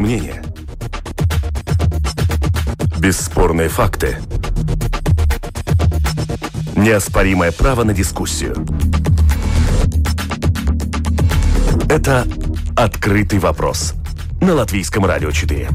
Экспертные мнения. Бесспорные факты. Неоспоримое право на дискуссию. Это «Открытый вопрос» на Латвийском радио 4.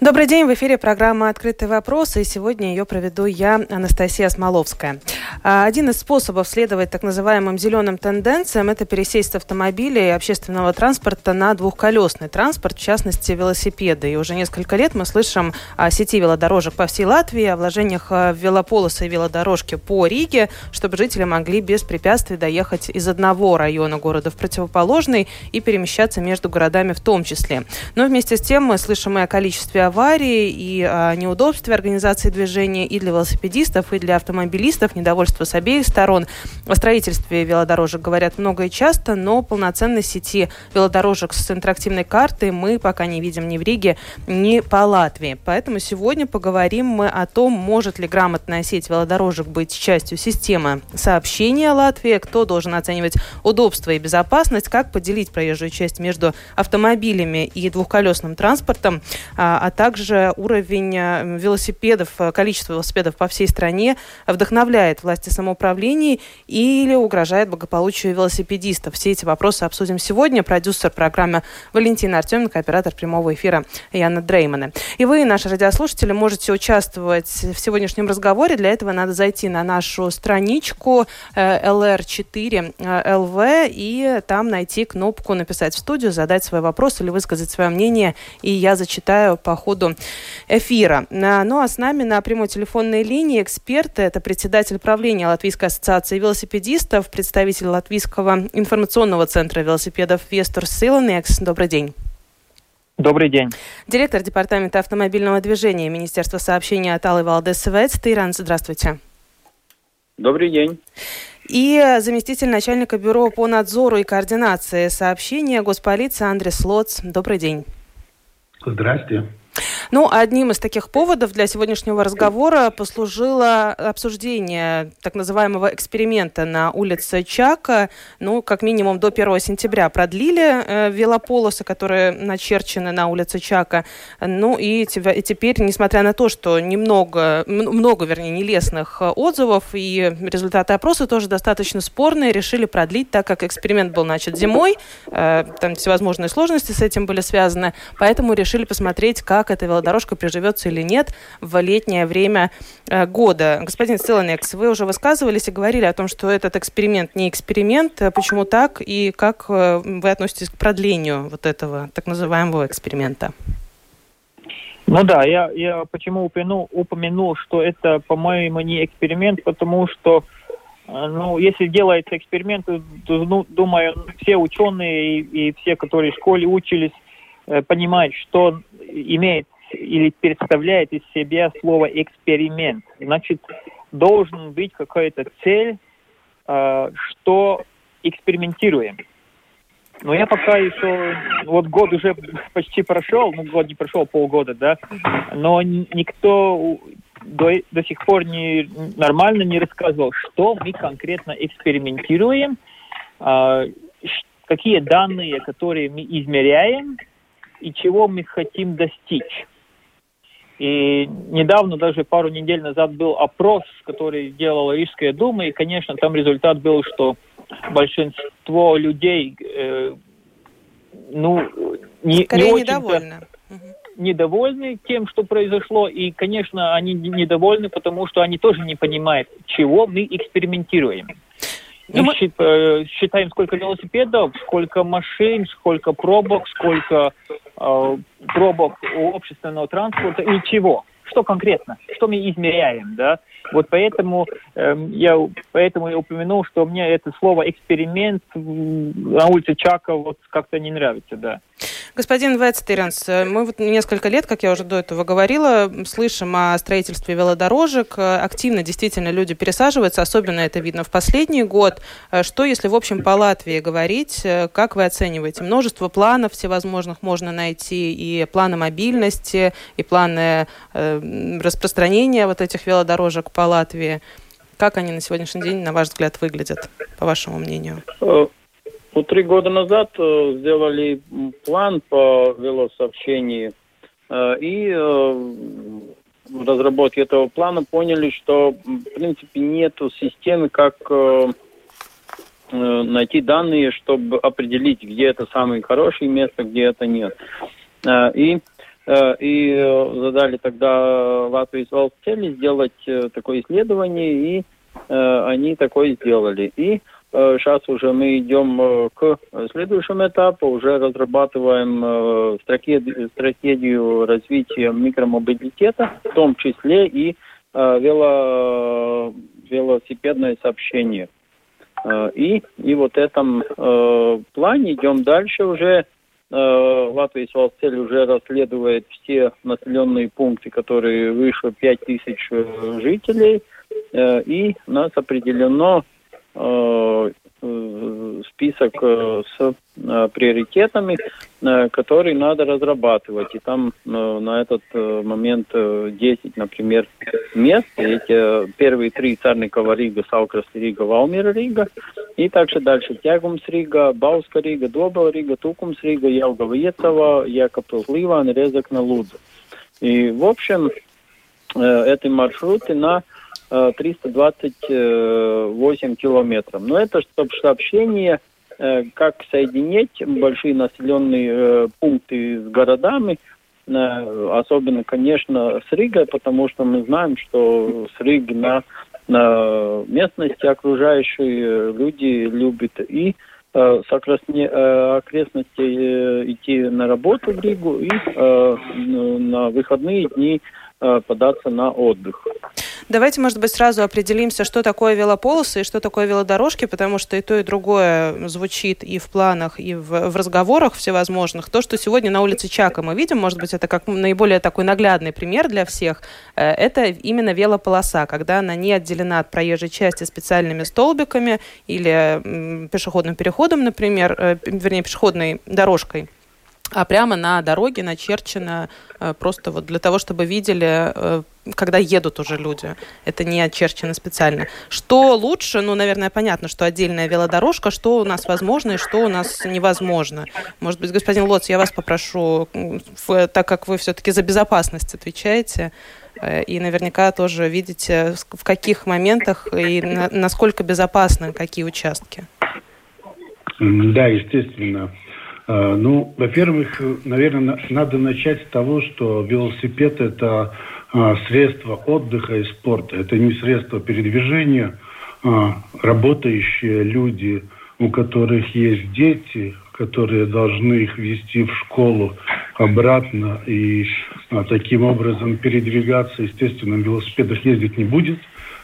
Добрый день, в эфире программа «Открытый вопрос», и сегодня ее проведу я, Анастасия Смоловская. А, один из способов следовать так называемым зеленым тенденциям – это пересесть с автомобиля и общественного транспорта на двухколесный транспорт, в частности, велосипеды. И уже несколько лет мы слышим о сети велодорожек по всей Латвии, о вложениях в велополосы и велодорожки по Риге, чтобы жители могли без препятствий доехать из одного района города в противоположный и перемещаться между городами в том числе. Но вместе с тем мы слышим и о количестве аварии и о неудобстве организации движения и для велосипедистов, и для автомобилистов, недовольство с обеих сторон. О строительстве велодорожек говорят много и часто, но полноценной сети велодорожек с интерактивной картой мы пока не видим ни в Риге, ни по Латвии. Поэтому сегодня поговорим мы о том, может ли грамотная сеть велодорожек быть частью системы сообщения Латвии, кто должен оценивать удобство и безопасность, как поделить проезжую часть между автомобилями и двухколесным транспортом, а, а также уровень э, велосипедов, э, количество велосипедов по всей стране вдохновляет власти самоуправления или угрожает благополучию велосипедистов. Все эти вопросы обсудим сегодня. Продюсер программы Валентина Артеменко, оператор прямого эфира Яна Дреймана. И вы, наши радиослушатели, можете участвовать в сегодняшнем разговоре. Для этого надо зайти на нашу страничку LR4LV э, и там найти кнопку «Написать в студию», задать свой вопрос или высказать свое мнение, и я зачитаю по ходу эфира. Ну а с нами на прямой телефонной линии эксперты. Это председатель правления Латвийской ассоциации велосипедистов, представитель Латвийского информационного центра велосипедов Вестур Силанекс. Добрый день. Добрый день. Директор Департамента автомобильного движения Министерства сообщения Аталы Валдес Тиран. Здравствуйте. Добрый день. И заместитель начальника бюро по надзору и координации сообщения госполиции Андрес Лоц. Добрый день. Здрасте. Ну, одним из таких поводов для сегодняшнего разговора послужило обсуждение так называемого эксперимента на улице Чака. Ну, как минимум до 1 сентября продлили э, велополосы, которые начерчены на улице Чака. Ну, и, и теперь, несмотря на то, что немного, много, вернее, нелестных отзывов и результаты опроса тоже достаточно спорные, решили продлить, так как эксперимент был начат зимой, э, там всевозможные сложности с этим были связаны, поэтому решили посмотреть, как это велодорожка приживется или нет в летнее время э, года. Господин Стеланекс, вы уже высказывались и говорили о том, что этот эксперимент не эксперимент. А почему так и как э, вы относитесь к продлению вот этого так называемого эксперимента? Ну да, я, я почему упомянул, упомянул, что это, по-моему, не эксперимент, потому что э, ну, если делается эксперимент, то, ну, думаю, все ученые и, и все, которые в школе учились, понимают, что имеет или представляет из себя слово эксперимент. Значит, должен быть какая-то цель, э, что экспериментируем. Но я пока еще, вот год уже почти прошел, ну год не прошел, полгода, да, но никто до, до сих пор не, нормально не рассказывал, что мы конкретно экспериментируем, э, какие данные, которые мы измеряем, и чего мы хотим достичь. И недавно, даже пару недель назад, был опрос, который сделала Рижская дума, и, конечно, там результат был, что большинство людей, э, ну, не, Скорее не очень недовольны. недовольны тем, что произошло, и, конечно, они недовольны, потому что они тоже не понимают, чего мы экспериментируем. Мы ну, мы... считаем, сколько велосипедов, сколько машин, сколько пробок, сколько э, пробок у общественного транспорта и чего. Что конкретно? Что мы измеряем, да? Вот поэтому э, я поэтому я упомянул, что мне это слово эксперимент на улице Чака вот как-то не нравится, да. Господин Вецтеренс, мы вот несколько лет, как я уже до этого говорила, слышим о строительстве велодорожек. Активно действительно люди пересаживаются, особенно это видно в последний год. Что, если в общем по Латвии говорить, как вы оцениваете? Множество планов всевозможных можно найти, и планы мобильности, и планы э, распространения вот этих велодорожек по Латвии. Как они на сегодняшний день, на ваш взгляд, выглядят, по вашему мнению? Ну, три года назад сделали план по велосообщению и в разработке этого плана поняли, что в принципе нету системы, как Э, найти данные, чтобы определить, где это самое хорошее место, где это нет. Э, и э, и задали тогда Латвии с цели сделать такое исследование, и они такое сделали. И сейчас уже мы идем к следующему этапу, уже разрабатываем стратегию, стратегию развития микромобилитета, в том числе и вело, велосипедное сообщение. Э, и, и вот этом э, плане идем дальше уже. Э, Latvijas Valsts ceļi уже расследует все населенные пункты, которые выше 5000 э, жителей. Э, и у нас определено э, Э, список э, с э, приоритетами, которые надо разрабатывать. И там на этот момент 10, например, мест. Эти первые три Царникава Рига, Саулкрасты Рига, Валмиера Рига. И также дальше Кегумс Рига, Бауска Рига, Добеле Рига, Тукумс Рига, Елгава Иецава, Екабпилс Ливаны, Резекне Лудза. И в общем, эти маршруты на 328 километров. Но это чтобы сообщение, э, как соединить большие населенные э, пункты с городами, э, особенно, конечно, с Ригой, потому что мы знаем, что с Риги на, на местности окружающие люди любят и с окрестностей идти на работу в Ригу и на выходные дни податься на отдых. Давайте, может быть, сразу определимся, что такое велополосы и что такое велодорожки, потому что и то, и другое звучит и в планах, и в, в разговорах всевозможных. То, что сегодня на улице Чака мы видим, может быть, это как наиболее такой наглядный пример для всех, э, это именно велополоса, когда она не отделена от проезжей части специальными столбиками или пешеходным переходом, например, э, вернее, пешеходной дорожкой а прямо на дороге начерчено э, просто вот для того, чтобы видели, э, когда едут уже люди. Это не очерчено специально. Что лучше? Ну, наверное, понятно, что отдельная велодорожка, что у нас возможно и что у нас невозможно. Может быть, господин Лоц, я вас попрошу, так как вы все-таки за безопасность отвечаете, э, и наверняка тоже видите, в каких моментах и насколько безопасны какие участки. Да, естественно. А, ну, во-первых, наверное, надо начать с того, что велосипед – это а, средство отдыха и спорта. Это не средство передвижения. А, работающие люди, у которых есть дети, которые должны их вести в школу обратно и таким образом передвигаться, естественно, на велосипедах ездить не будет.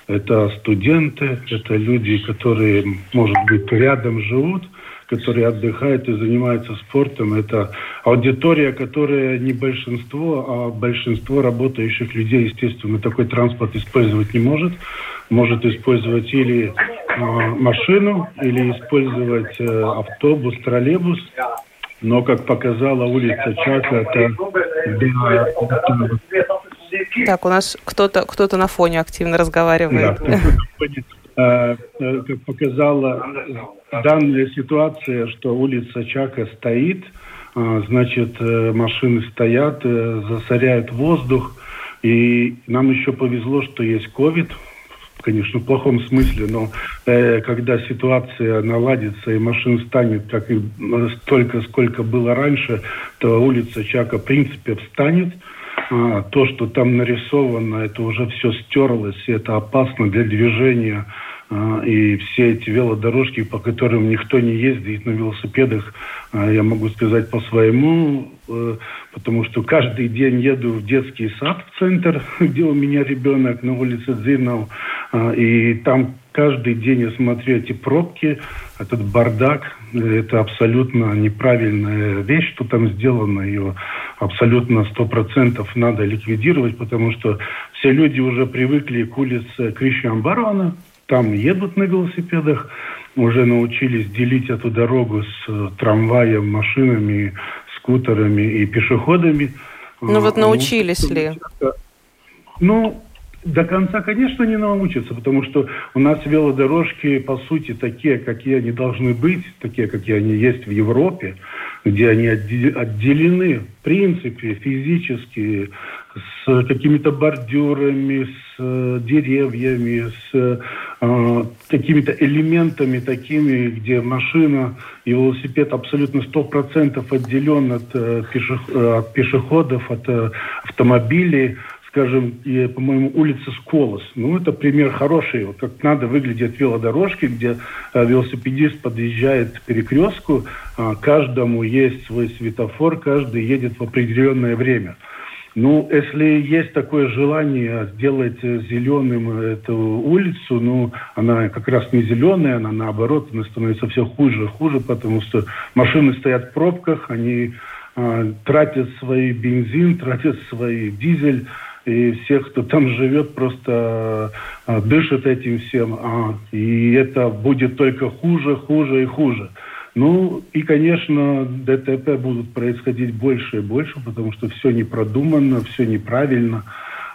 Это студенты, это люди, которые, может быть, рядом живут – которые отдыхают и занимаются спортом. Это аудитория, которая не большинство, а большинство работающих людей, естественно, такой транспорт использовать не может. Может использовать или э, машину, или использовать э, автобус, троллейбус. Но, как показала улица Чака, это так, у нас кто-то кто на фоне активно разговаривает. Да, как показала данная ситуация, что улица Чака стоит, а, значит, э, машины стоят, э, засоряют воздух, и нам еще повезло, что есть ковид, конечно, в плохом смысле, но э, когда ситуация наладится и машин станет как и столько, сколько было раньше, то улица Чака в принципе встанет. А, то, что там нарисовано, это уже все стерлось, и это опасно для движения а, и все эти велодорожки, по которым никто не ездит на велосипедах, а, я могу сказать по своему, э, потому что каждый день еду в детский сад в центр, где у меня ребенок на улице Дзинов, а, и там каждый день я смотрю эти пробки, этот бардак, это абсолютно неправильная вещь, что там сделано, ее абсолютно сто процентов надо ликвидировать, потому что все люди уже привыкли к улице Кришьян Барона, там едут на велосипедах, уже научились делить эту дорогу с э, трамваем, машинами, скутерами и пешеходами. Ну вот а, научились ну, ли? Ну, до конца, конечно, не научатся, потому что у нас велодорожки, по сути, такие, какие они должны быть, такие, какие они есть в Европе, где они отделены, в принципе, физически, с какими-то бордюрами, с э, деревьями, с э, какими-то элементами такими, где машина и велосипед абсолютно 100% отделен от, э, э, пешеходов, от э, автомобилей скажем, по-моему, улица Сколос. Ну, это пример хороший, вот как надо выглядят велодорожки, где э, велосипедист подъезжает к перекрестку, э, каждому есть свой светофор, каждый едет в определенное время. Ну, если есть такое желание сделать зеленым эту улицу, ну, она как раз не зеленая, она наоборот, она становится все хуже и хуже, потому что машины стоят в пробках, они э, тратят свой бензин, тратят свой дизель, и всех, кто там живет, просто а, дышит этим всем, а, и это будет только хуже, хуже и хуже. Ну и, конечно, ДТП будут происходить больше и больше, потому что все не продумано, все неправильно.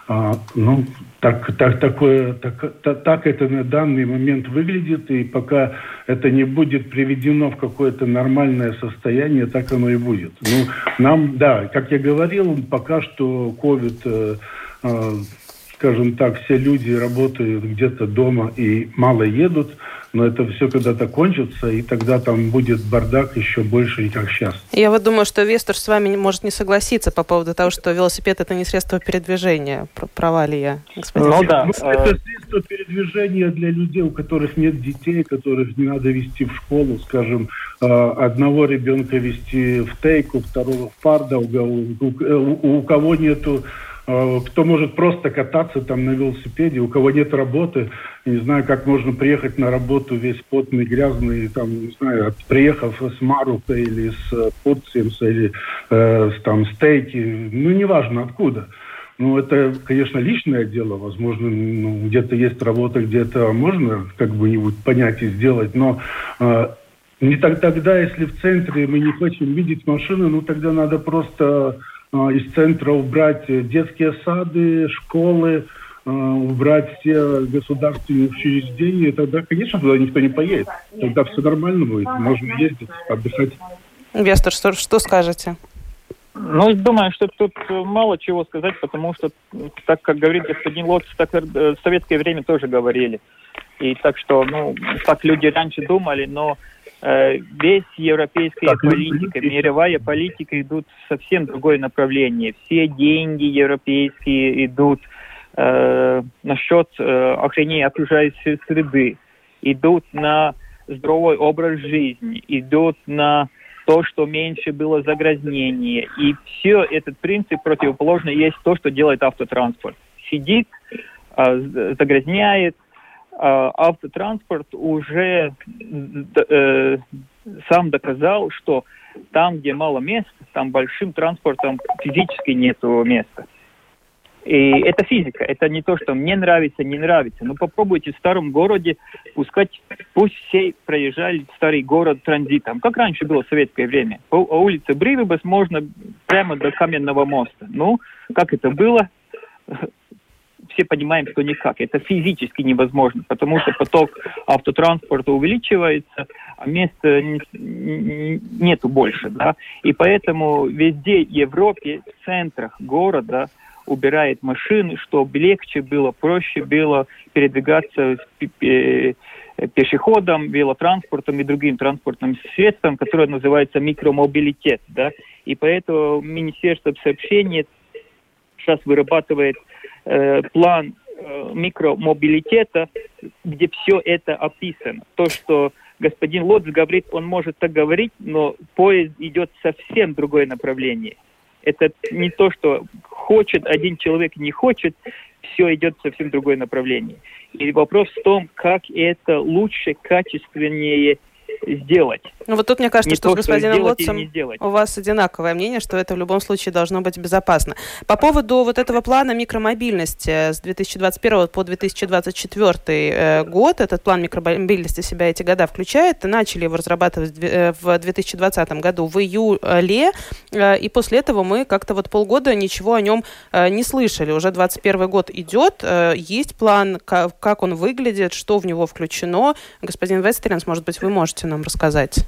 А, ну, так, так, такое, так, так, это на данный момент выглядит, и пока это не будет приведено в какое-то нормальное состояние, так оно и будет. Ну, нам, да, как я говорил, пока что COVID э, э, скажем так, все люди работают где-то дома и мало едут, но это все когда-то кончится, и тогда там будет бардак еще больше, как сейчас. Я вот думаю, что Вестер с вами может не согласиться по поводу того, что велосипед это не средство передвижения. Права ли я, господин? Ну да. Ну, это средство передвижения для людей, у которых нет детей, которых не надо вести в школу, скажем, э, одного ребенка вести в тейку, второго в парда, у, у, кого нету кто может просто кататься там на велосипеде, у кого нет работы, не знаю, как можно приехать на работу весь потный, грязный, там, не знаю, приехав с Марука или с Путцемса или э, там стейки, ну, неважно откуда. Ну, это, конечно, личное дело, возможно, ну, где-то есть работа, где-то можно как бы нибудь понять и сделать, но э, не так, тогда, если в центре мы не хотим видеть машины, ну, тогда надо просто а, из центра убрать детские сады, школы, а, убрать все государственные учреждения, тогда, конечно, туда никто не поедет. Тогда все нормально будет, можно ездить, отдыхать. Инвестор, что, что скажете? Ну, думаю, что тут мало чего сказать, потому что, так как говорит господин Лотс, так э, в советское время тоже говорили. И так что, ну, так люди раньше думали, но Э, весь европейская так, политика, мировая политика идут в совсем другое направление. Все деньги европейские идут э, насчет э, охранения окружающей среды, идут на здоровый образ жизни, идут на то, что меньше было загрязнения. И все этот принцип противоположно есть то, что делает автотранспорт. Сидит, э, загрязняет, автотранспорт уже э, сам доказал, что там, где мало места, там большим транспортом физически нет места. И это физика, это не то, что мне нравится, не нравится. Но попробуйте в старом городе пускать, пусть все проезжали в старый город транзитом, как раньше было в советское время. По улице Бривибас можно прямо до Каменного моста. Ну, как это было, все понимаем, что никак. Это физически невозможно, потому что поток автотранспорта увеличивается, а места не, нету больше. Да? И поэтому везде в Европе, в центрах города, убирает машины, чтобы легче было, проще было передвигаться пешеходом, велотранспортом и другим транспортным средством, которое называется микромобилитет. Да? И поэтому Министерство сообщения сейчас вырабатывает Э, план э, микромобилитета, где все это описано. То, что господин Лотц говорит, он может так говорить, но поезд идет совсем другое направление. Это не то, что хочет один человек, не хочет, все идет совсем другое направление. И вопрос в том, как это лучше, качественнее сделать. Ну вот тут мне кажется, Не что то, с господином Лотцем у вас одинаковое мнение, что это в любом случае должно быть безопасно. По поводу вот этого плана микромобильности с 2021 по 2024 э, год, этот план микромобильности себя эти года включает, начали его разрабатывать в две- э, в 2020 году в июле, э, и после этого мы как-то вот полгода ничего о нем э, не слышали. Уже 21 год идет, э, есть план, ка- как он выглядит, что в него включено. Господин Вестеринс, может быть, вы можете нам рассказать?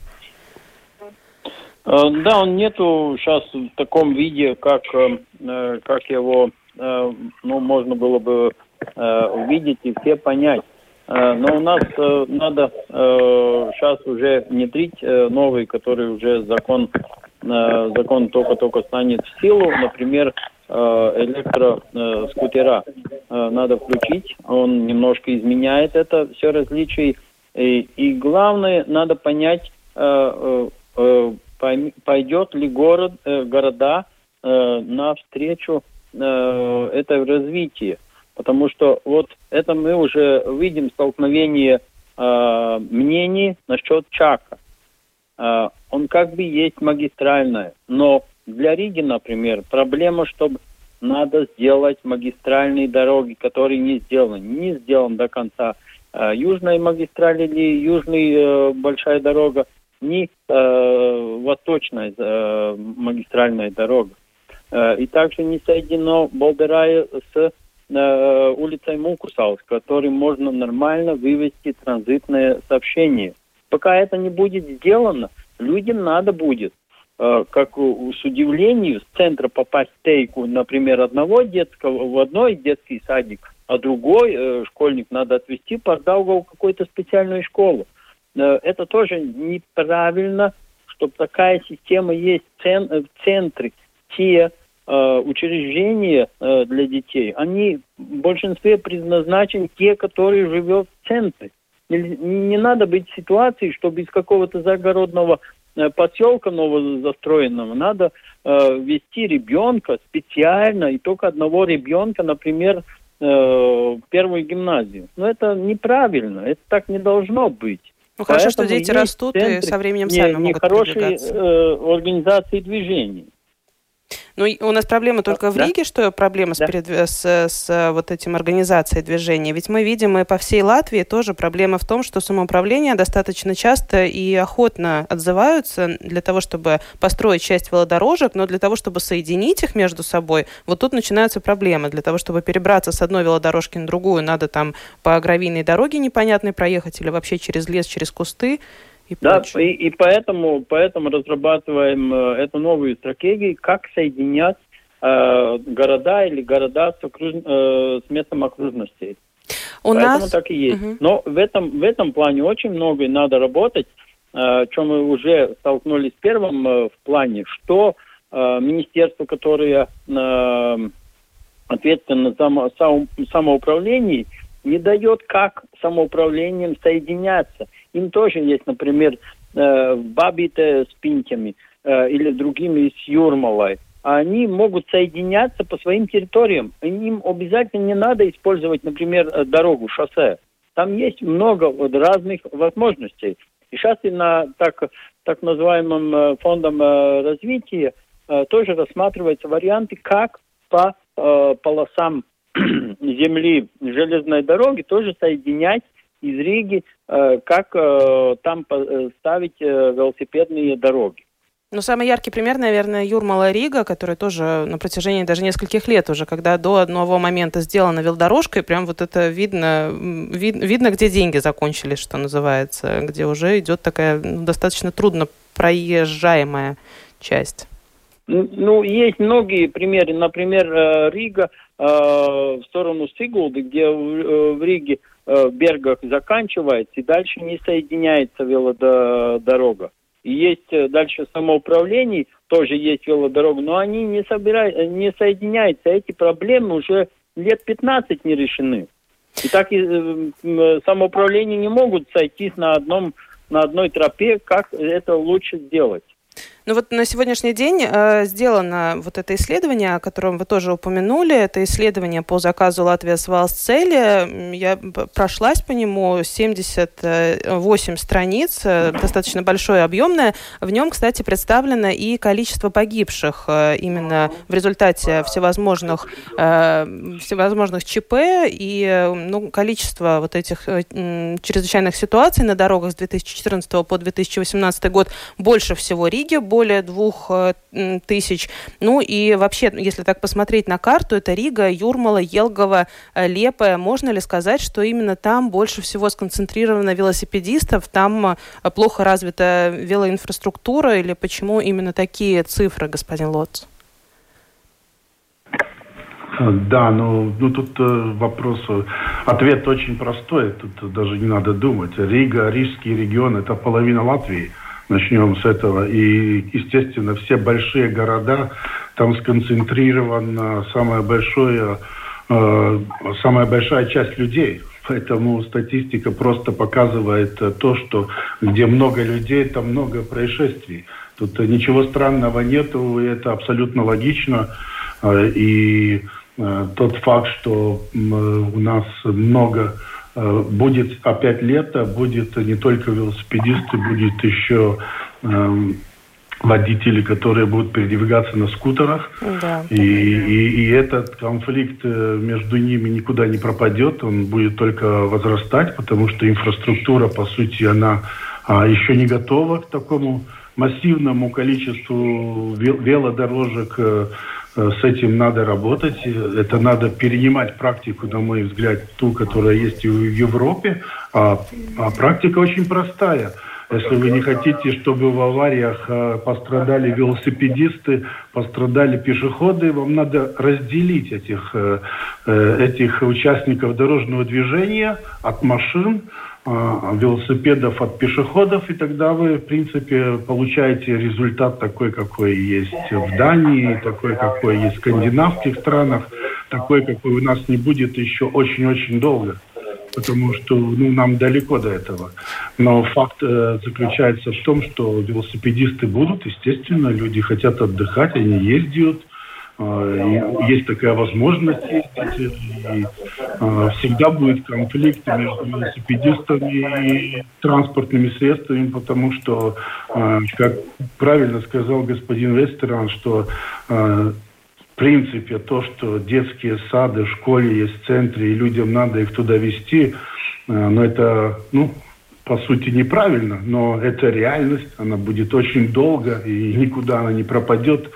Э, Да, он нету сейчас в таком виде, как, э, э, как его, ну, можно было бы увидеть и все понять. Но у нас надо сейчас уже внедрить новый, который уже закон, закон только-только станет в силу, например, электроскутера надо включить, он немножко изменяет это все различий. И, и главное, надо понять, э, э, э, пойдет ли город, э, города э, навстречу э, этой развитию. Потому что вот это мы уже видим столкновение э, мнений насчет Чака. Э, он как бы есть магистральное, но для Риги, например, проблема, чтобы надо сделать магистральные дороги, которые не сделаны. Не сделан до конца э, южная магистраль или южная э, большая дорога, ни э, восточная э, магистральная дорога. И также не соединено Болдерая с улицей Мукусал, с которой можно нормально вывести транзитное сообщение. Пока это не будет сделано, людям надо будет, как с удивлением, с центра попасть в Тейку, например, одного детского, в одной детский садик, а другой э, школьник надо отвезти по Даугаву в какую-то специальную школу. Э, это тоже неправильно, чтобы такая система есть в цен- э, в центре. Те э, учреждения э, для детей, они в большинстве предназначены те, которые живут в центре. Не, не надо быть в ситуации, чтобы из какого-то загородного э, поселка новозастроенного надо э, вести ребенка специально, и только одного ребенка, например, э, первую гимназию. Но это неправильно, это так не должно быть. Ну хорошо, что Поэтому дети есть растут и центры со временем не, сами могут хорошие э, организации движений. Ну, у нас проблема только в Да. Риге, что проблема с, Да. передв- с, с вот этим организацией движения. Ведь мы видим и по всей Латвии тоже проблема в том, что самоуправление достаточно часто и охотно отзываются для того, чтобы построить часть велодорожек, но для того, чтобы соединить их между собой, вот тут начинаются проблемы. Для того, чтобы перебраться с одной велодорожки на другую, надо там по гравийной дороге непонятной проехать или вообще через лес, через кусты и Да, прочее. и, и поэтому, поэтому разрабатываем э, эту новую стратегию, как соединять э, города или города с, окруж- э, с местом окружности. У Поэтому нас... так и есть. Мгм. Но в этом, в этом плане очень много надо работать, э, чем мы уже столкнулись в первом э, в плане, что э, министерство, которое э, ответственно за мо- само- самоуправление, не дает как самоуправлением соединяться. Им тоже есть, например, э, в Бабите с Пинтями э, или другими с Юрмалой. Они могут соединяться по своим территориям. Им обязательно не надо использовать, например, э, дорогу, шоссе. Там есть много вот разных возможностей. И сейчас и на так, так называемом э, фондом развития тоже рассматриваются варианты, как по полосам земли железной дороги тоже соединять из Риги, э, как э, там э, ставить велосипедные дороги. Ну, самый яркий пример, наверное, Юрмала Рига, который тоже на протяжении даже нескольких лет уже, когда до одного момента сделана велодорожка, и прям вот это видно, вид- видно, где деньги закончились, что называется, где уже идет такая ну, достаточно трудно проезжаемая часть. Ну, есть многие примеры. Например, Рига э, в сторону Сигулды, где в, в Риге в Бергах заканчивается, и дальше не соединяется велодорога. И есть э, дальше самоуправление, тоже есть велодорога, но они не, собирают, не соединяются. Эти проблемы уже лет 15 не решены. И так и э, самоуправление не могут сойтись на одном на одной тропе, как это лучше сделать. Ну вот на сегодняшний день э, сделано вот это исследование, о котором вы тоже упомянули. Это исследование по заказу Латвия с Цели. Я прошлась по нему 78 страниц, э, достаточно большое, объемное. В нем, кстати, представлено и количество погибших э, именно в результате всевозможных, э, всевозможных ЧП и ну, количество вот этих э, чрезвычайных ситуаций на дорогах с 2014 по 2018 год больше всего Риге, более двух э, тысяч. Ну и вообще, если так посмотреть на карту, это Рига, Юрмала, Елгова, э, Лепая. Можно ли сказать, что именно там больше всего сконцентрировано велосипедистов, там э, плохо развита велоинфраструктура или почему именно такие цифры, господин Лотц? Да, ну, ну тут э, вопрос, ответ очень простой, тут даже не надо думать. Рига, Рижский регион – это половина Латвии, начнем с этого. И, естественно, все большие города, там сконцентрирована самая большая, э, самая большая часть людей. Поэтому статистика просто показывает то, что где много людей, там много происшествий. Тут ничего странного нету, и это абсолютно логично. Э, и Э, тот факт, что э, у нас много будет опять лето, будет не только велосипедисты, будет еще эм, водители, которые будут передвигаться на скутерах. Да. И, и, и этот конфликт между ними никуда не пропадет, он будет только возрастать, потому что инфраструктура, по сути, она а, еще не готова к такому массивному количеству велодорожек, Э, с этим надо работать. Это надо перенимать практику, на мой взгляд, ту, которая есть в Европе. А, а практика очень простая. Если вы не хотите, чтобы в авариях э, пострадали велосипедисты, пострадали пешеходы, вам надо разделить этих, э, этих участников дорожного движения от машин, велосипедов от пешеходов, и тогда вы, в принципе, получаете результат такой, какой есть в Дании, такой, какой есть в скандинавских странах, такой, какой у нас не будет еще очень-очень долго потому что ну, нам далеко до этого. Но факт э, заключается в том, что велосипедисты будут, естественно, люди хотят отдыхать, они ездят, а, есть такая возможность ездить, и а, всегда будет конфликт между велосипедистами и транспортными средствами, потому что, а, как правильно сказал господин Вестеран, что в принципе то, что детские сады, в школе есть в центре, и людям надо их туда вести, но это, ну, по сути, неправильно, но это реальность, она будет очень долго, и никуда она не пропадет.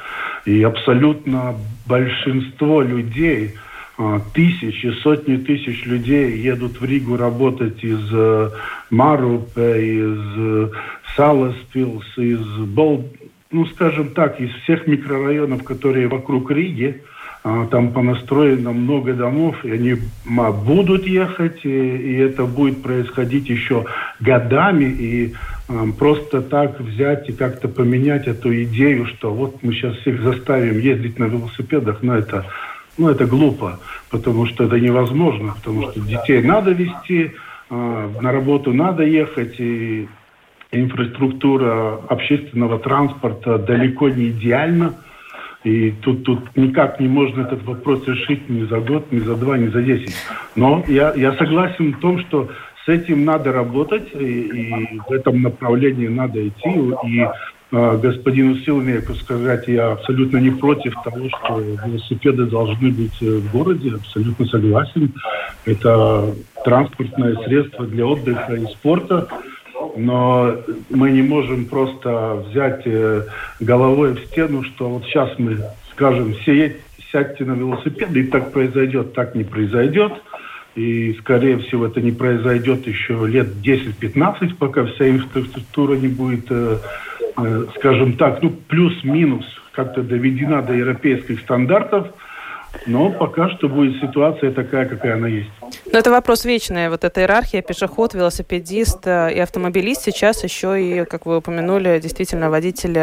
И абсолютно большинство людей, а, тысячи, сотни тысяч людей едут в Ригу работать из э, Марупе, из э, Саласпилс, из Бол, ну, скажем так, из всех микрорайонов, которые вокруг Риги. А, там понастроено много домов, и они будут ехать, и, и это будет происходить еще годами, и просто так взять и как-то поменять эту идею, что вот мы сейчас всех заставим ездить на велосипедах, но это, ну, это глупо, потому что это невозможно, потому что детей надо вести, а, на работу надо ехать, и инфраструктура общественного транспорта далеко не идеальна. И тут, тут никак не можно этот вопрос решить ни за год, ни за два, ни за десять. Но я, я согласен в том, что с этим надо работать, и, и в этом направлении надо идти. И э, господину Силмеку сказать, я абсолютно не против того, что велосипеды должны быть в городе, абсолютно согласен. Это транспортное средство для отдыха и спорта но мы не можем просто взять э, головой в стену, что вот сейчас мы скажем, сеять, сядьте на велосипед, и так произойдет, так не произойдет. И, скорее всего, это не произойдет еще лет 10-15, пока вся инфраструктура не будет, э, э, скажем так, ну, плюс-минус как-то доведена до европейских стандартов. Но пока что будет ситуация такая, какая она есть. Но это вопрос вечный. Вот эта иерархия, пешеход, велосипедист э, и автомобилист. Сейчас еще и, как вы упомянули, действительно водители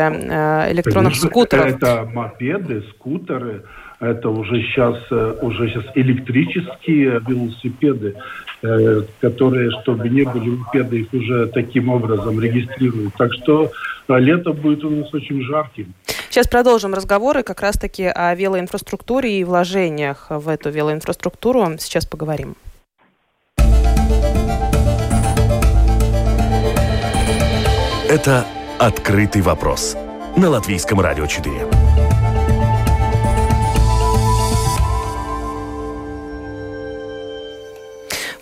электронных Конечно, скутеров. Это мопеды, скутеры, это уже сейчас, э, уже сейчас электрические велосипеды, которые, чтобы не были мопеды, их уже таким образом регистрируют. Так что а лето будет у нас очень жарким. Сейчас продолжим разговоры как раз-таки о велоинфраструктуре и вложениях в эту велоинфраструктуру. Сейчас поговорим. Это «Открытый вопрос» на Латвийском радио 4.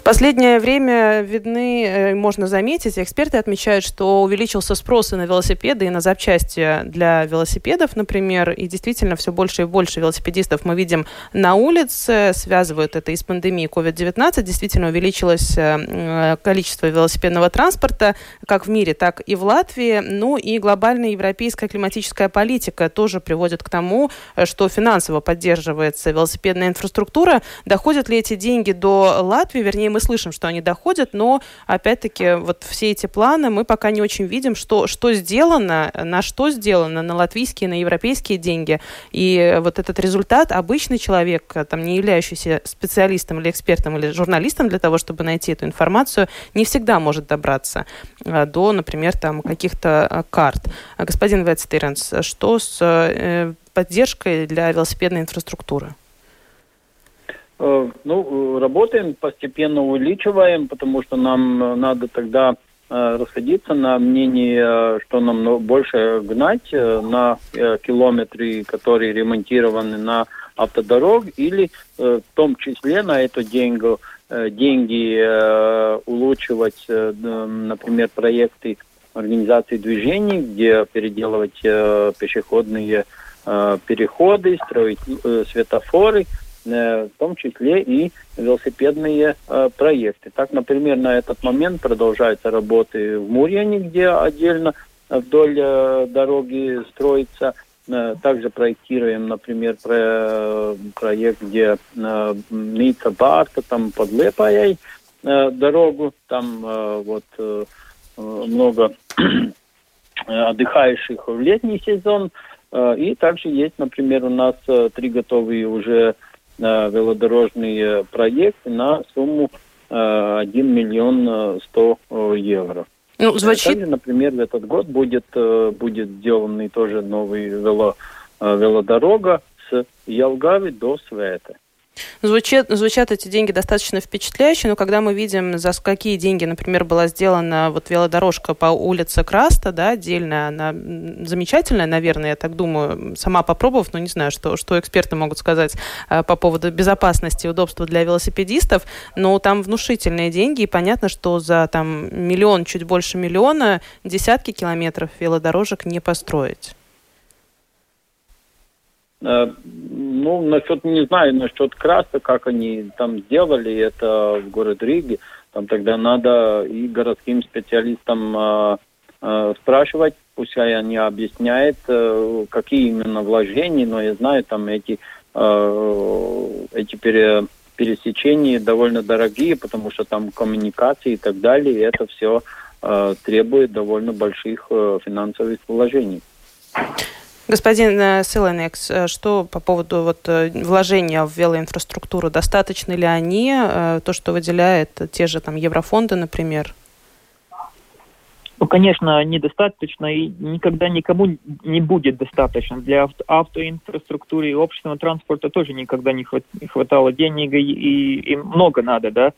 Последнее время видны, э, можно заметить, эксперты отмечают, что увеличился спрос и на велосипеды, и на запчасти для велосипедов, например, и действительно все больше и больше велосипедистов мы видим на улице, связывают это и с пандемией COVID-19, действительно увеличилось э, количество велосипедного транспорта как в мире, так и в Латвии, ну и глобальная европейская климатическая политика тоже приводит к тому, э, что финансово поддерживается велосипедная инфраструктура. Доходят ли эти деньги до Латвии, вернее, мы мы слышим, что они доходят, но опять-таки вот все эти планы мы пока не очень видим, что, что сделано, на что сделано, на латвийские, на европейские деньги. И вот этот результат обычный человек, там, не являющийся специалистом или экспертом или журналистом для того, чтобы найти эту информацию, не всегда может добраться а, до, например, там каких-то а, карт. Господин Ветстеренс, что с э, поддержкой для велосипедной инфраструктуры? Э, ну, работаем, постепенно увеличиваем, потому что нам э, надо тогда э, расходиться на мнение, что нам больше гнать на километры, которые ремонтированы на автодорог, или в том числе на эту деньгу, деньги улучшивать, например, проекты организации движений, где переделывать пешеходные переходы, строить светофоры – в том числе и велосипедные э, проекты. Так, например, на этот момент продолжаются работы в Мурьяне, где отдельно вдоль э, дороги строится. Также проектируем, например, про, проект, где Ница Барта, там под Лепаяй дорогу, там вот много отдыхающих в летний сезон. И также есть, например, у нас три готовые уже велодорожный проект на сумму 1 миллион 100 евро. Ну, звучит... Также, например, в этот год будет, будет сделан тоже новый вело, велодорога с Ялгави до Света. Звучат, звучат эти деньги достаточно впечатляюще, но когда мы видим, за какие деньги, например, была сделана вот велодорожка по улице Краста, да, отдельная, она замечательная, наверное, я так думаю, сама попробовав, но не знаю, что, что эксперты могут сказать э, по поводу безопасности и удобства для велосипедистов, но там внушительные деньги, и понятно, что за там миллион, чуть больше миллиона, десятки километров велодорожек не построить. Э, ну, насчет, не знаю, насчет краска, как они там сделали это в городе Риге, там тогда надо и городским специалистам э, э, спрашивать, пусть они объясняют, э, какие именно вложения, но я знаю, там эти, э, эти пере, пересечения довольно дорогие, потому что там коммуникации и так далее, и это все э, требует довольно больших э, финансовых вложений. Господин э, Селенекс, э, что по поводу вот э, вложения в велоинфраструктуру? Достаточно ли они, то, что выделяет те же там еврофонды, например? Ну, конечно, недостаточно и никогда никому не будет достаточно. Для авто, автоинфраструктуры и общественного транспорта тоже никогда не, хват, не хватало денег и, и, и много надо, да.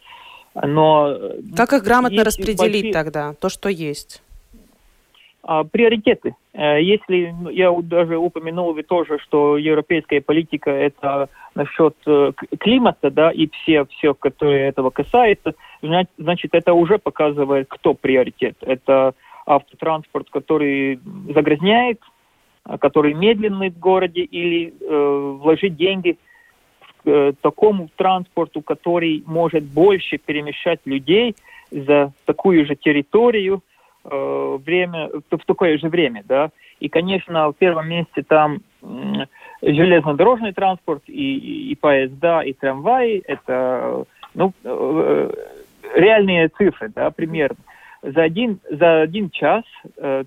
Но как их грамотно распределить большие... тогда, то, что есть? А, приоритеты. Э, если ну, я даже упомянул вы тоже, что европейская политика это насчет э, климата, да, и все, все, которые этого касается, значит, это уже показывает, кто приоритет. Это автотранспорт, который загрязняет, а, который медленный в городе, или э, вложить деньги в э, такому транспорту, который может больше перемещать людей за такую же территорию, э, время, в такое же время, да. И, конечно, в первом месте там железнодорожный транспорт и, и, и поезда, и трамваи. Это, ну, э, реальные цифры, да, примерно. За один, за один час э,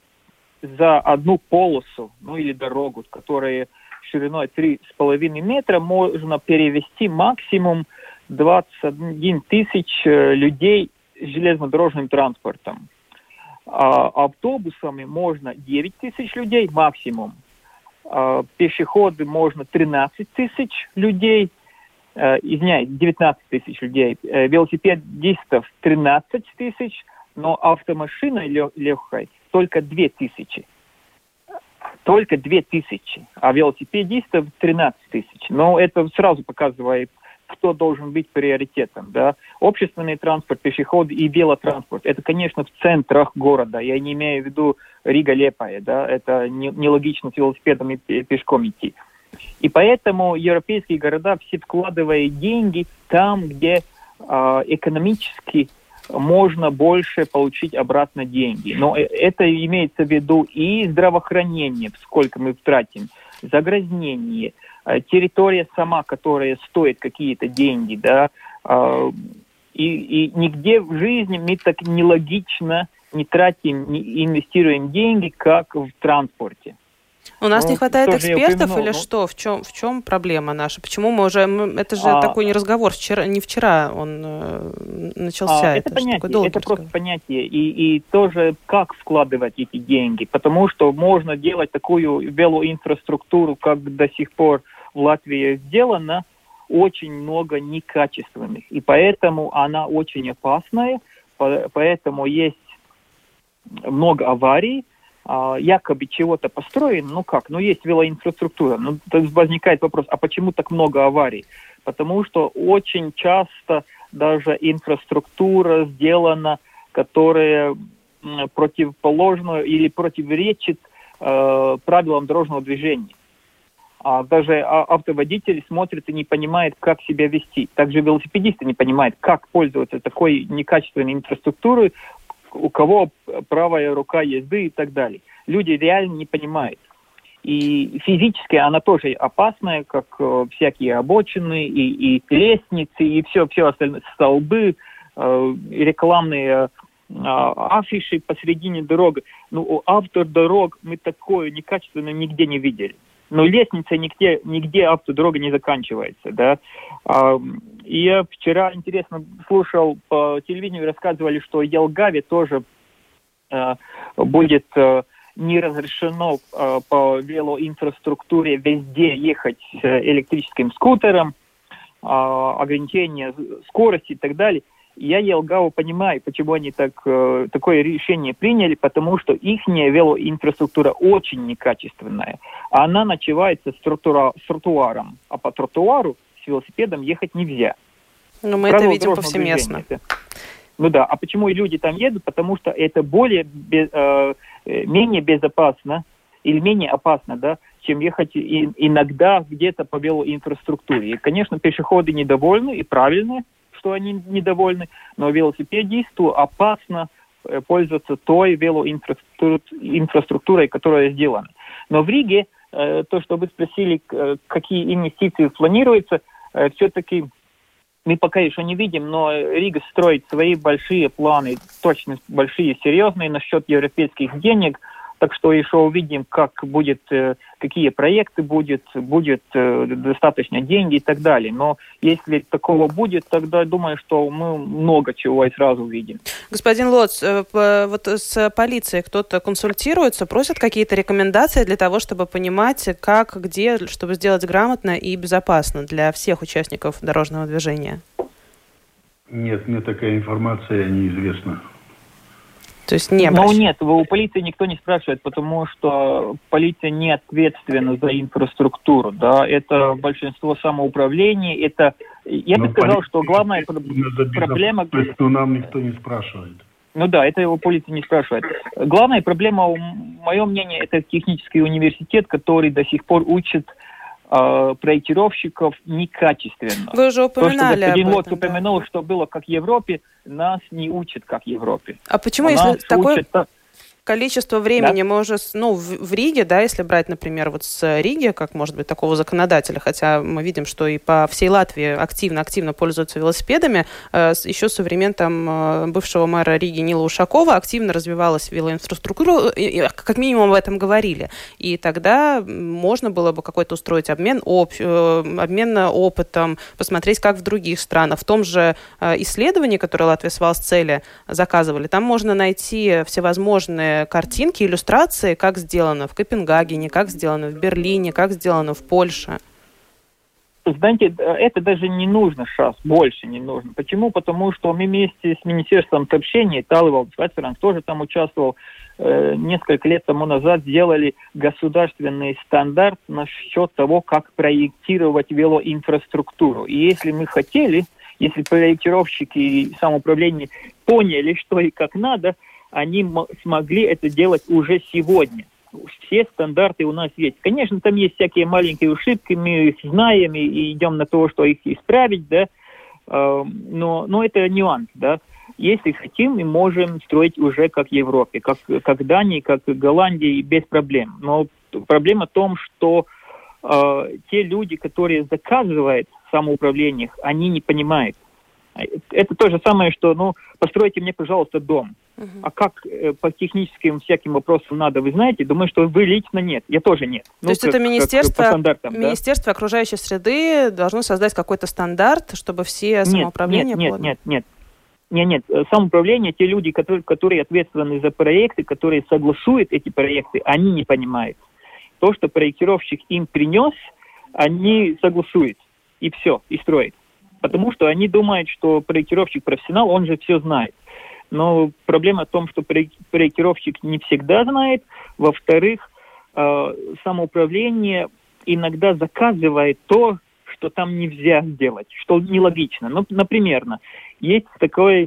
за одну полосу, ну или дорогу, которая шириной 3,5 метра, можно перевести максимум 21 тысяч людей железнодорожным транспортом. А автобусами можно 9 тысяч людей максимум. А пешеходы можно 13 тысяч людей. Э, извиняюсь, 19 тысяч людей. Э, велосипедистов 13 тысяч, но автомашина легкой только 2 тысячи. Только 2 тысячи, а велосипедистов 13 тысяч. Но это сразу показывает кто должен быть приоритетом. Да? Общественный транспорт, пешеходы и велотранспорт. Это, конечно, в центрах города. Я не имею в виду Рига-Лепая. Да? Это нелогично с велосипедом и пешком идти. И поэтому европейские города все вкладывают деньги там, где э, экономически можно больше получить обратно деньги. Но э, это имеется в виду и здравоохранение, сколько мы тратим, загрязнение, территория сама, которая стоит какие-то деньги, да, э, и, и нигде в жизни мы так нелогично не тратим, не инвестируем деньги, как в транспорте. У нас ну, не хватает экспертов или ну, что? В чем, в чем проблема наша? Почему мы уже... Это же а, такой не разговор. Вчера, не вчера он э, начался. А, это, это понятие, это разговор. просто понятие. И, и тоже как вкладывать эти деньги. Потому что можно делать такую велоинфраструктуру, как до сих пор в Латвии сделано, очень много некачественных. И поэтому она очень опасная, поэтому есть много аварий, а, якобы чего-то построено, ну как, ну есть велоинфраструктура. Ну, возникает вопрос, а почему так много аварий? Потому что очень часто даже инфраструктура сделана, которая противоположную или противоречит э, правилам дорожного движения а даже автоводитель смотрит и не понимает, как себя вести. Также велосипедисты не понимают, как пользоваться такой некачественной инфраструктурой, у кого правая рука езды и так далее. Люди реально не понимают. И физически она тоже опасная, как э, всякие обочины и, и лестницы, и все, все остальное, столбы, э, рекламные э, афиши посередине дороги. Ну, автор дорог мы такое некачественно нигде не видели но лестница нигде, нигде автодорога не заканчивается, да. И я вчера, интересно, слушал по телевидению, рассказывали, что Елгаве тоже а, будет а, не разрешено а, по велоинфраструктуре везде ехать электрическим скутером, ограничение скорости и так далее. Я Елгаву понимаю, почему они так, э, такое решение приняли, потому что их велоинфраструктура очень некачественная. Она начивается с, тротуара, с тротуаром, а по тротуару с велосипедом ехать нельзя. Ну, мы Правило это видим повсеместно. Это. Ну да, а почему и люди там едут? Потому что это более, без, э, э, менее безопасно или менее опасно, да, чем ехать и, иногда где-то по велоинфраструктуре. И, конечно, пешеходы недовольны и правильные, что они недовольны, но велосипедисту опасно э, пользоваться той велоинфраструктурой, которая сделана. Но в Риге, э, то, что вы спросили, э, какие инвестиции планируются, все-таки мы пока еще не видим, но Рига строит свои большие планы, точно большие, серьезные насчет европейских денег – так что еще увидим, как будет, э, какие проекты будет, будет э, достаточно деньги и так далее. Но если такого будет, тогда думаю, что мы много чего и сразу увидим. Господин Лоц, э, вот с полицией кто-то консультируется, просят какие-то рекомендации для того, чтобы понимать, как, где, чтобы сделать грамотно и безопасно для всех участников дорожного движения? Нет, мне такая информация неизвестна. То есть не Ну нет, у полиции никто не спрашивает, потому что полиция не ответственна за инфраструктуру, да, это большинство самоуправления, это, я Но бы сказал, что главная проблема... То есть, нам никто не спрашивает. Ну да, это его полиция не спрашивает. Главная проблема, мое мнение, это технический университет, который до сих пор учит э, проектировщиков некачественно. Вы уже упоминали То, что господин Лотц упомянул, да. что было как в Европе, нас не учат как в Европе. А почему, а если такой... Учат... количество времени да. мы уже, ну, в, в Риге, да, если брать, например, вот с Риги, как может быть такого законодателя, хотя мы видим, что и по всей Латвии активно-активно пользуются велосипедами, э, еще со времен там э, бывшего мэра Риги Нила Ушакова активно развивалась велоинфраструктура, и, как минимум об этом говорили. И тогда можно было бы какой-то устроить обмен, об, э, обмен опытом, посмотреть, как в других странах. В том же исследовании, которое Латвия с цели заказывали, там можно найти всевозможные картинки, иллюстрации, как сделано в Копенгагене, как сделано в Берлине, как сделано в Польше. Знаете, это даже не нужно сейчас, больше не нужно. Почему? Потому что мы вместе с Министерством сообщений, Талывал Франц тоже там участвовал, э, несколько лет тому назад сделали государственный стандарт насчет того, как проектировать велоинфраструктуру. И если мы хотели, если проектировщики и самоуправление поняли, что и как надо, они смогли это делать уже сегодня все стандарты у нас есть. Конечно, там есть всякие маленькие ошибки, мы их знаем и идем на то, что их исправить, да, но, но это нюанс, да. Если хотим, мы можем строить уже как в Европе, как, как Дании, как Голландии, без проблем. Но проблема в том, что э, те люди, которые заказывают самоуправление, они не понимают. Это то же самое, что, ну, постройте мне, пожалуйста, дом. Uh-huh. А как э, по техническим всяким вопросам надо, вы знаете? Думаю, что вы лично нет. Я тоже нет. То ну, есть как, это министерство, министерство да? окружающей среды должно создать какой-то стандарт, чтобы все самоуправления... Нет, нет, нет, нет. Нет, нет, э, самоуправление, те люди, которые, которые ответственны за проекты, которые согласуют эти проекты, они не понимают. То, что проектировщик им принес, они согласуют. И все, и строят потому что они думают, что проектировщик профессионал, он же все знает. Но проблема в том, что проектировщик не всегда знает. Во-вторых, э, самоуправление иногда заказывает то, что там нельзя сделать, что нелогично. Ну, например, есть такая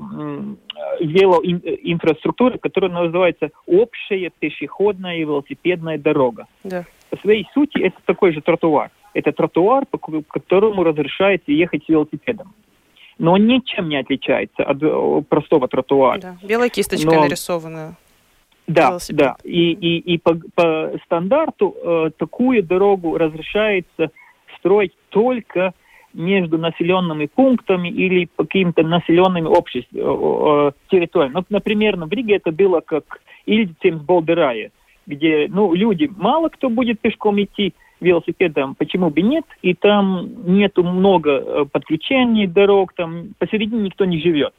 велоинфраструктура, которая называется общая пешеходная и велосипедная дорога. Да. По своей сути это такой же тротуар это тротуар, по которому разрешается ехать велосипедом. Но он ничем не отличается от э, простого тротуара. Да. Белая кисточка Но... нарисована. Да, велосипед. да. И, и, и по, по стандарту э, такую дорогу разрешается строить только между населенными пунктами или какими-то населенными обществами, э, э, территориями. Например, в Риге это было как Ильдицем с Болдерая, где ну, люди, мало кто будет пешком идти, велосипедом, почему бы нет, и там нету много э, подключений дорог, там посередине никто не живет.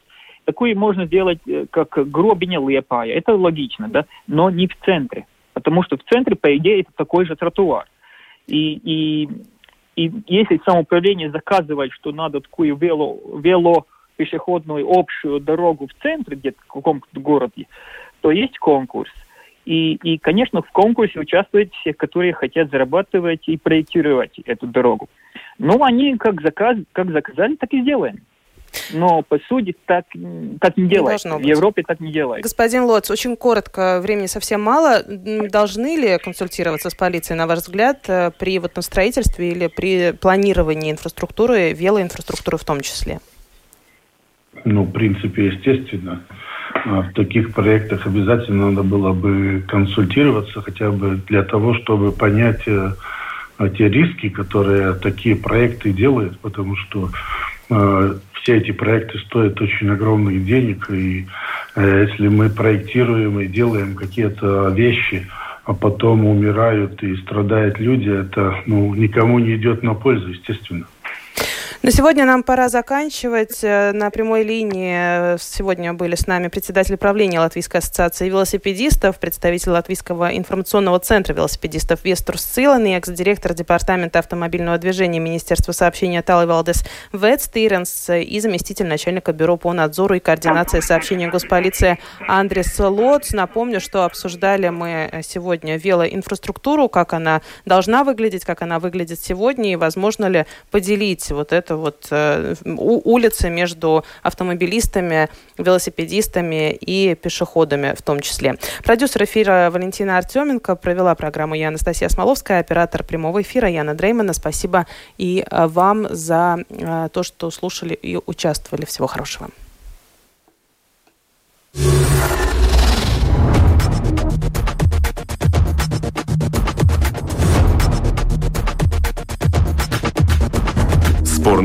Такое можно сделать, э, как гробиня Лепая. Это логично, да, но не в центре. Потому что в центре, по идее, это такой же тротуар. И, и, и если самоуправление заказывает, что надо такую вело, вело пешеходную общую дорогу в центре, где-то в каком-то городе, то есть конкурс. И, и, конечно, в конкурсе участвуют все, которые хотят зарабатывать и проектировать эту дорогу. Ну, они как, заказ, как заказали, так и сделаем. Но, по сути, так, так не делается. В Европе так не делается. Господин Лоц, очень коротко, времени совсем мало. Должны ли консультироваться с полицией, на ваш взгляд, э, при вот на строительстве или при планировании инфраструктуры, велоинфраструктуры в том числе? Ну, в принципе, естественно. А в таких проектах обязательно надо было бы консультироваться хотя бы для того, чтобы понять э, те риски, которые такие проекты делают, потому что э, все эти проекты стоят очень огромных денег, и э, если мы проектируем и делаем какие-то вещи, а потом умирают и страдают люди, это ну, никому не идет на пользу, естественно. На сегодня нам пора заканчивать. Э, на прямой линии э, сегодня были с нами председатель правления Латвийской ассоциации велосипедистов, представитель Латвийского информационного центра велосипедистов Веструс Цилан и экс-директор Департамента автомобильного движения Министерства сообщения Талы Валдес Вет Стиренс и заместитель начальника Бюро по надзору и координации сообщения госполиции Андрес Лоц. Напомню, что обсуждали мы сегодня велоинфраструктуру, как она должна выглядеть, как она выглядит сегодня и возможно ли поделить вот это это вот э, улицы между автомобилистами, велосипедистами и пешеходами в том числе. Продюсер эфира Валентина Артеменко провела программу я, Анастасия Смоловская, оператор прямого эфира Яна Дреймана. Спасибо и э, вам за э, то, что слушали и участвовали. Всего хорошего.